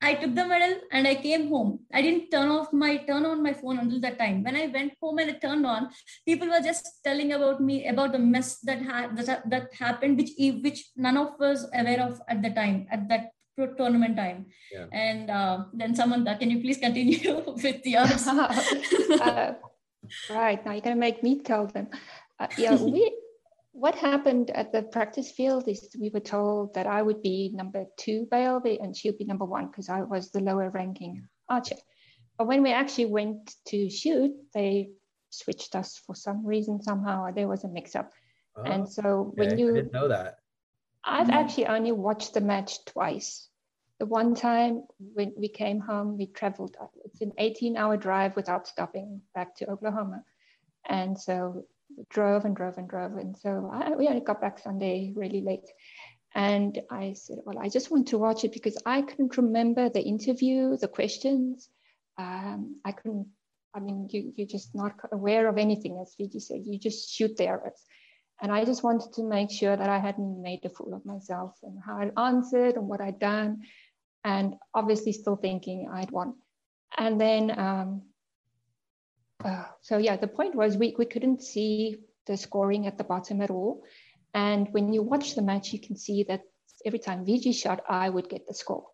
I took the medal and I came home. I didn't turn off my turn on my phone until that time. When I went home and it turned on, people were just telling about me about the mess that had that, that happened, which which none of us aware of at the time at that tournament time. Yeah. And uh, then Samantha, can you please continue with yours? uh, right now, you're gonna make me tell them. Uh, yeah, we what happened at the practice field is we were told that I would be number two by LV and she'll be number one because I was the lower ranking archer. But when we actually went to shoot, they switched us for some reason somehow. There was a mix up. Oh, and so when you I didn't know that. I've mm-hmm. actually only watched the match twice. The one time when we came home, we traveled. It's an 18 hour drive without stopping back to Oklahoma. And so drove and drove and drove. And so I, we only got back Sunday really late. And I said, well, I just want to watch it because I couldn't remember the interview, the questions. Um, I couldn't, I mean, you, you're just not aware of anything, as Viji said, you just shoot the arrows. And I just wanted to make sure that I hadn't made a fool of myself and how I'd answered and what I'd done. And obviously still thinking I'd won. And then um, uh, so yeah, the point was we, we couldn't see the scoring at the bottom at all. And when you watch the match, you can see that every time VG shot, I would get the score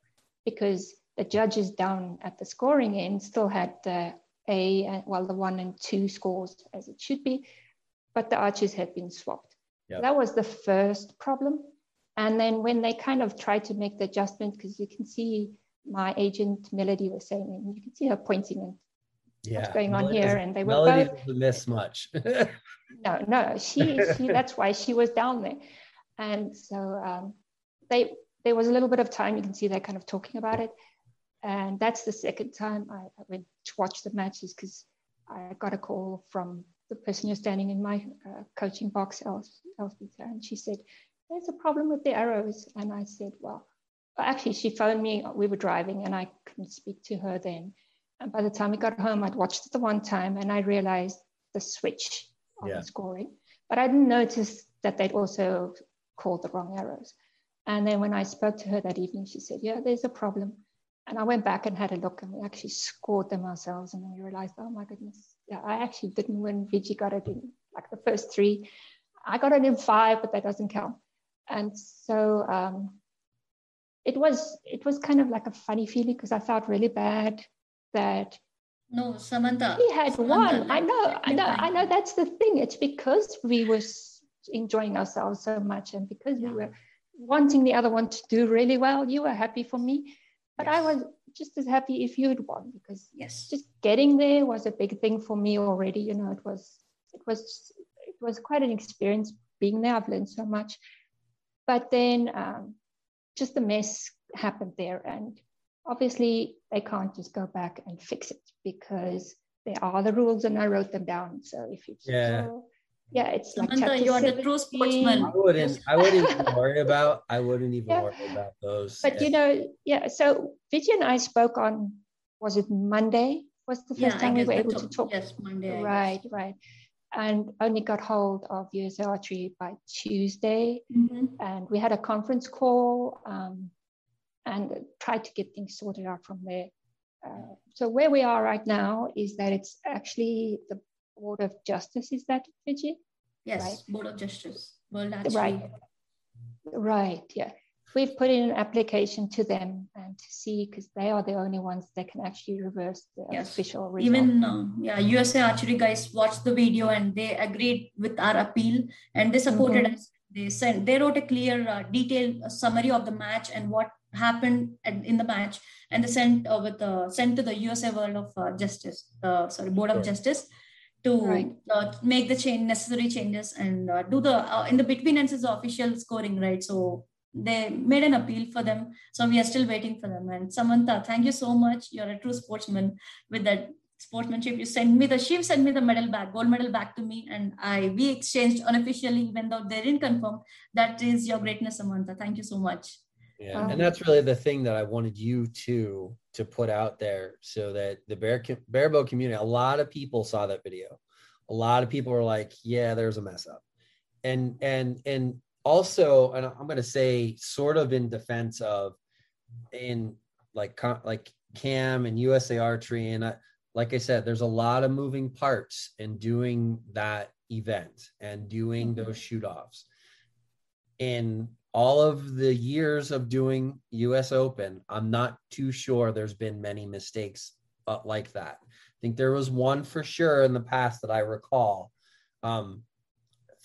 because the judges down at the scoring end still had the A, and well, the one and two scores as it should be, but the archers had been swapped. Yep. That was the first problem. And then when they kind of tried to make the adjustment, because you can see my agent Melody was saying, and you can see her pointing and yeah. what's going on here and they were Melody both miss much. No no she, she that's why she was down there. And so um, they there was a little bit of time you can see they're kind of talking about it. And that's the second time i, I went to watch the matches because i got a call from the person who's standing in my uh, coaching box Elspeth, and she said there's a problem with the arrows. And i said well actually she phoned me we were driving and i couldn't speak to her then and by the time we got home, I'd watched it the one time and I realized the switch on yeah. the scoring. But I didn't notice that they'd also called the wrong arrows. And then when I spoke to her that evening, she said, Yeah, there's a problem. And I went back and had a look and we actually scored them ourselves. And we realized, oh my goodness, yeah, I actually didn't win. Vigi got it in like the first three. I got it in five, but that doesn't count. And so um, it was it was kind of like a funny feeling because I felt really bad that no samantha he had samantha, won. I know i know i know that's the thing. It's because we were enjoying ourselves so much and because we were wanting the other one to do really well you were happy for me. But yes. i was just as happy if you'd won because yes. just getting there was a big thing for me already. You know it was it was it was quite an experience being there. I've learned so much. But then um, just the mess happened there and Obviously, they can't just go back and fix it because there are the rules and I wrote them down. So if you yeah. So, yeah, it's like Samantha, you are the true sportsman. I wouldn't. I wouldn't even worry about. I wouldn't even yeah. worry about those. But yeah. you know, yeah. So Vijay and I spoke on. Was it Monday? Was the first yeah, time we were able to talk? Yes, Monday. Right, right. And only got hold of USA Archery by Tuesday, mm-hmm. and we had a conference call. Um, and try to get things sorted out from there. Uh, so where we are right now is that it's actually the Board of Justice. Is that Vijay? Yes, right? Board of Justice. World Right. Right. Yeah. we've put in an application to them and to see because they are the only ones that can actually reverse the yes. official result. Even uh, yeah, USA Archery guys watched the video and they agreed with our appeal and they supported mm-hmm. us. They sent they wrote a clear, uh, detailed uh, summary of the match and what happened in the match, and they sent uh, with uh, sent to the USA World of uh, Justice, uh, sorry, Board of Justice to right. uh, make the change necessary changes and uh, do the uh, in the between ends is the official scoring right? So they made an appeal for them. So we are still waiting for them. And samantha thank you so much. You're a true sportsman with that sportsmanship. You sent me the she sent me the medal back gold medal back to me and i we exchanged unofficially even though they didn't confirm. That is your greatness samantha. Thank you so much yeah, and that's really the thing that I wanted you to to put out there, so that the bear barebow community, a lot of people saw that video. A lot of people were like, "Yeah, there's a mess up," and and and also, and I'm going to say, sort of in defense of, in like like Cam and USA Archery, and I, like I said, there's a lot of moving parts in doing that event and doing mm-hmm. those shoot offs. And all of the years of doing US Open, I'm not too sure there's been many mistakes uh, like that. I think there was one for sure in the past that I recall. Um,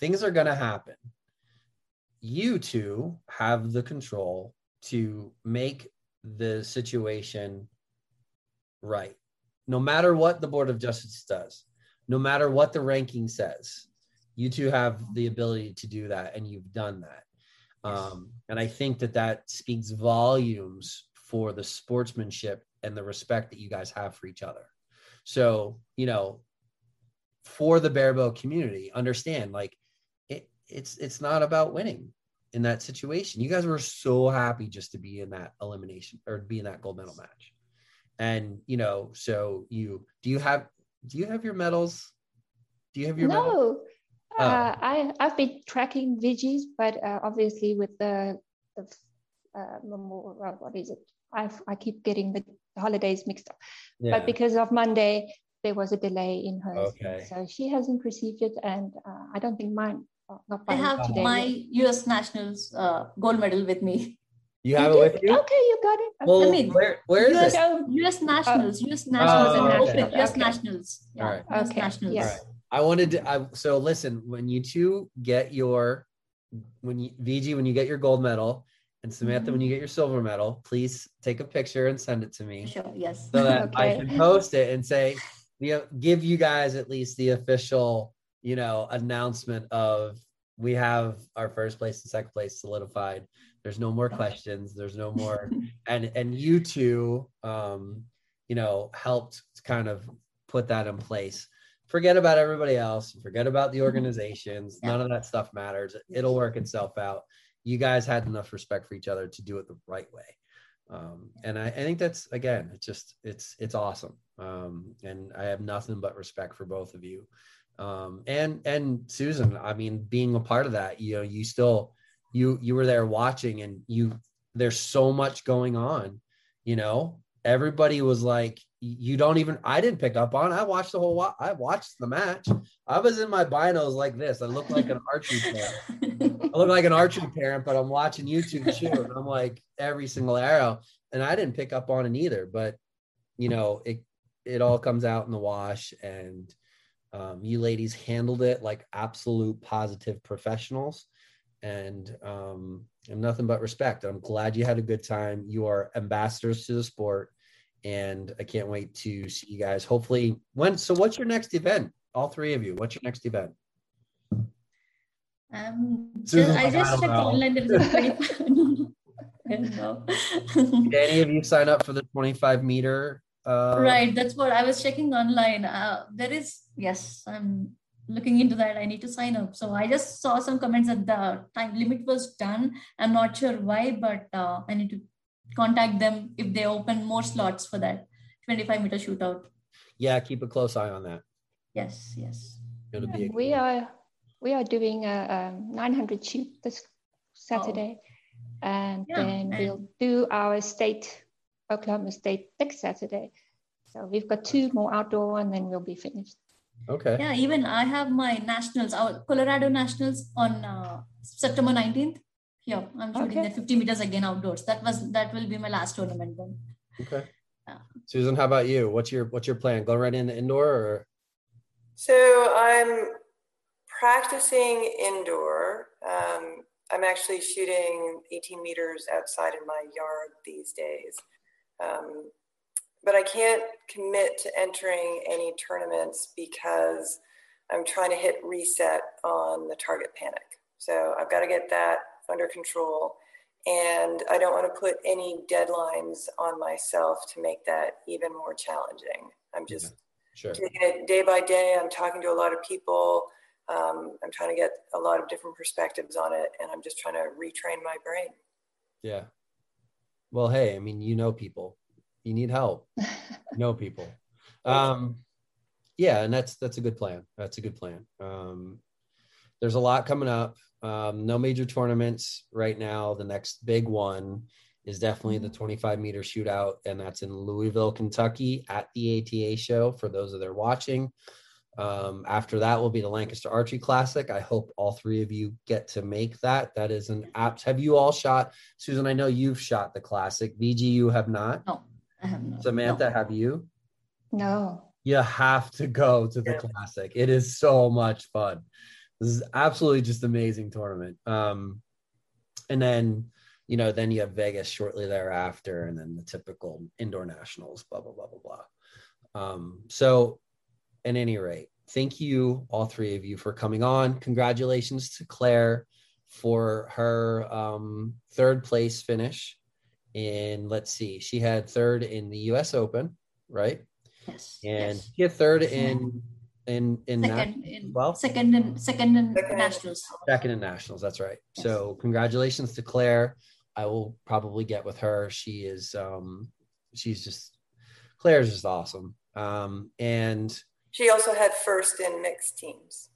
things are going to happen. You two have the control to make the situation right. No matter what the Board of Justice does, no matter what the ranking says, you two have the ability to do that, and you've done that. Um, and I think that that speaks volumes for the sportsmanship and the respect that you guys have for each other. So, you know, for the barebow community, understand like it, it's it's not about winning in that situation. You guys were so happy just to be in that elimination or be in that gold medal match. And you know, so you do you have do you have your medals? Do you have your no? Medals? Oh. Uh, I I've been tracking veggies, but uh, obviously with the the uh, what is it? I I keep getting the holidays mixed up. Yeah. But because of Monday, there was a delay in her. Okay. So she hasn't received it, and uh, I don't think mine. Uh, not I have today my U.S. Nationals uh, gold medal with me. You have you it with you? Okay, you got it. Well, I mean, where, where is US, it? U.S. Nationals, U.S. Nationals, oh, okay. U.S. Okay. Nationals. Yeah, All right. US okay. Nationals. Yes. I wanted to. I, so listen, when you two get your, when you VG, when you get your gold medal, and Samantha, mm-hmm. when you get your silver medal, please take a picture and send it to me. Sure. Yes. So that okay. I can post it and say, you know, give you guys at least the official, you know, announcement of we have our first place and second place solidified. There's no more questions. There's no more, and and you two, um, you know, helped kind of put that in place forget about everybody else, forget about the mm-hmm. organizations. Yeah. None of that stuff matters. It'll work itself out. You guys had enough respect for each other to do it the right way. Um, and I, I, think that's again, it's just it's it's awesome. Um, and I have nothing but respect for both of you. Um, and and Susan, I mean, being a part of that, you know, you still you you were there watching, and you there's so much going on, you know. Everybody was like, you don't even i didn't pick up on i watched the whole i watched the match. I was in my binos like this. I look like an archery parent. I look like an archery parent but i'm watching youtube too and i'm like every single arrow. And i didn't pick up on it either but you know it it all comes out in the wash and um, you ladies handled it like absolute positive professionals. And um, and nothing but respect. I'm glad you had a good time. You are ambassadors to the sport and I can't wait to see you guys. Hopefully, when. So, what's your next event? All three of you. What's your next event? Um, just, I just checked online. There is a 25. Did any of you sign up for the 25 meter? Uh... Right, that's what I was checking online. Uh, there is yes, I'm looking into that. I need to sign up. So I just saw some comments that the time limit was done. I'm not sure why, but uh, I need to contact them if they open more slots for that 25 meter shootout. Yeah, keep a close eye on that. Yes, yes. It'll be we are we are doing a, a 900 shoot this Saturday, oh. and yeah, then and we'll do our state Oklahoma State next Saturday. So we've got two more outdoor, and then we'll be finished. Okay. Yeah, even I have my nationals, our Colorado nationals on uh, September 19th Yeah, I'm shooting Okay. the 50 meters again outdoors. That was that will be my last tournament then. Okay. Yeah. Susan, how about you? What's your what's your plan? Go right into indoor or So I'm practicing indoor. Um, I'm actually shooting 18 meters outside in my yard these days. Um, but I can't commit to entering any tournaments because I'm trying to hit reset on the target panic. So I've got to get that under control. And I don't want to put any deadlines on myself to make that even more challenging. I'm just sure? taking it day by day. I'm talking to a lot of people. Um, I'm trying to get a lot of different perspectives on it, and I'm just trying to retrain my brain. Yeah. Well, hey, I mean, you know people. You need help. You know people. Um, yeah, and that's that's a good plan. That's a good plan. Um, there's a lot coming up. Um, no major tournaments right now. The next big one is definitely the 25 meter shootout, and that's in Louisville, Kentucky, at the ATA show. For those that are watching, um, after that will be the Lancaster Archery Classic. I hope all three of you get to make that. That is an apt. Have you all shot, Susan? I know you've shot the classic. VG, you have not. No, I have not. Samantha, no. have you? No. You have to go to the Yeah. classic. It is so much fun. This is absolutely just amazing tournament. Um, and then, you know, then you have Vegas shortly thereafter, and then the typical indoor nationals, blah blah blah blah blah. Um, so, at any rate, thank you all three of you for coming on. Congratulations to Claire for her um, third place finish. In let's see, she had third in the U.S. Open, right? Yes. and yes. he had third in in in second second, in well? second in second in Second in- nationals. second in nationals. That's right. Yes. So congratulations to Claire. I will probably get with her. She is um she's just Claire's just awesome. Um and She also had first in mixed teams.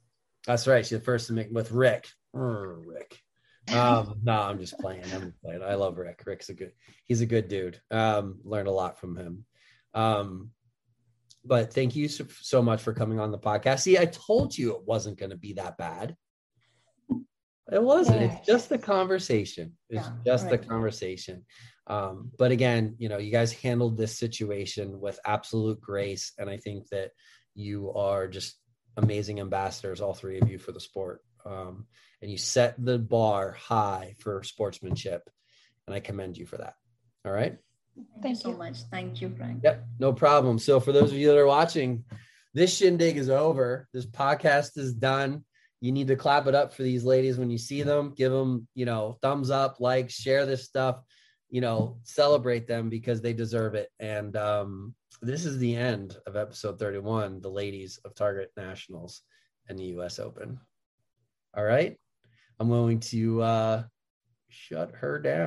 that's right. she the first to make with Rick. Urgh, Rick. Um, no, I'm just playing. I'm just playing. I love Rick. Rick's a good, he's a good dude. Um, learned a lot from him. Um, but thank you so, so much for coming on the podcast. See, I told you it wasn't going to be that bad. It wasn't. Yeah. It's just the conversation. It's Yeah, just the conversation. Um, but again, you know, you guys handled this situation with absolute grace, and I think that you are just amazing ambassadors, all three of you, for the sport. Um, and you set the bar high for sportsmanship, and I commend you for that. All right. Thank, Thank you so you. much. Thank you, Frank. Yep, no problem. So for those of you that are watching, this shindig is over. This podcast is done. You need to clap it up for these ladies when you see them. Give them, you know, thumbs up, like, share this stuff. You know, celebrate them because they deserve it. And um, this is the end of episode 31, the ladies of Target Nationals and the U.S. Open. All right, I'm going to uh, shut her down.